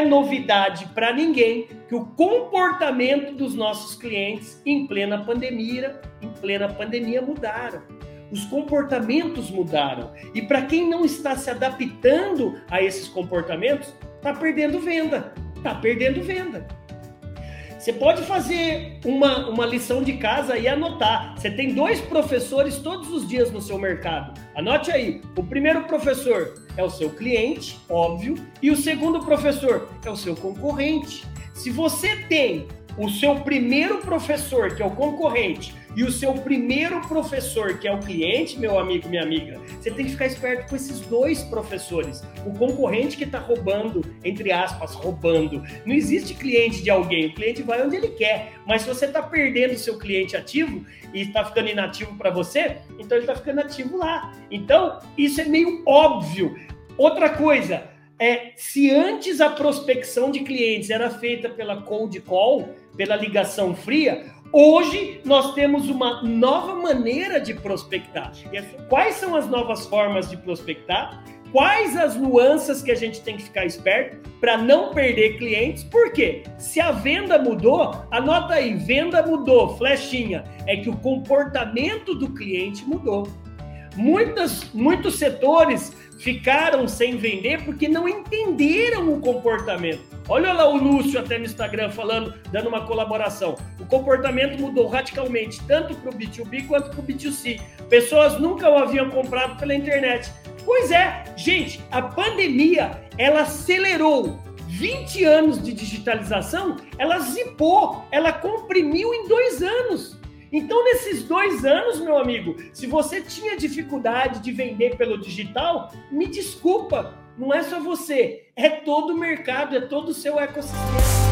é novidade para ninguém que o comportamento dos nossos clientes em plena pandemia, em plena pandemia mudaram. Os comportamentos mudaram. E para quem não está se adaptando a esses comportamentos, está perdendo venda. Está perdendo venda. Você pode fazer uma, uma lição de casa e anotar. Você tem dois professores todos os dias no seu mercado. Anote aí. O primeiro professor é o seu cliente, óbvio, e o segundo professor é o seu concorrente. Se você tem o seu primeiro professor, que é o concorrente, e o seu primeiro professor, que é o cliente, meu amigo, minha amiga, você tem que ficar esperto com esses dois professores. O concorrente que está roubando, entre aspas, roubando. Não existe cliente de alguém, o cliente vai onde ele quer. Mas se você está perdendo o seu cliente ativo e está ficando inativo para você, então ele está ficando ativo lá. Então, isso é meio óbvio. Outra coisa, é, se antes a prospecção de clientes era feita pela cold call, pela ligação fria, hoje nós temos uma nova maneira de prospectar. Quais são as novas formas de prospectar? Quais as nuances que a gente tem que ficar esperto para não perder clientes? Por quê? Se a venda mudou, anota aí, venda mudou, flechinha, é que o comportamento do cliente mudou. Muitas, muitos setores ficaram sem vender porque não entenderam o comportamento. Olha lá o Lúcio até no Instagram falando, dando uma colaboração. O comportamento mudou radicalmente, tanto para o B2B quanto para o B2C. Pessoas nunca o haviam comprado pela internet. Pois é, gente, a pandemia ela acelerou 20 anos de digitalização, ela zipou, ela comprimiu em dois anos. Então, nesses dois anos, meu amigo, se você tinha dificuldade de vender pelo digital, me desculpa, não é só você, é todo o mercado, é todo o seu ecossistema.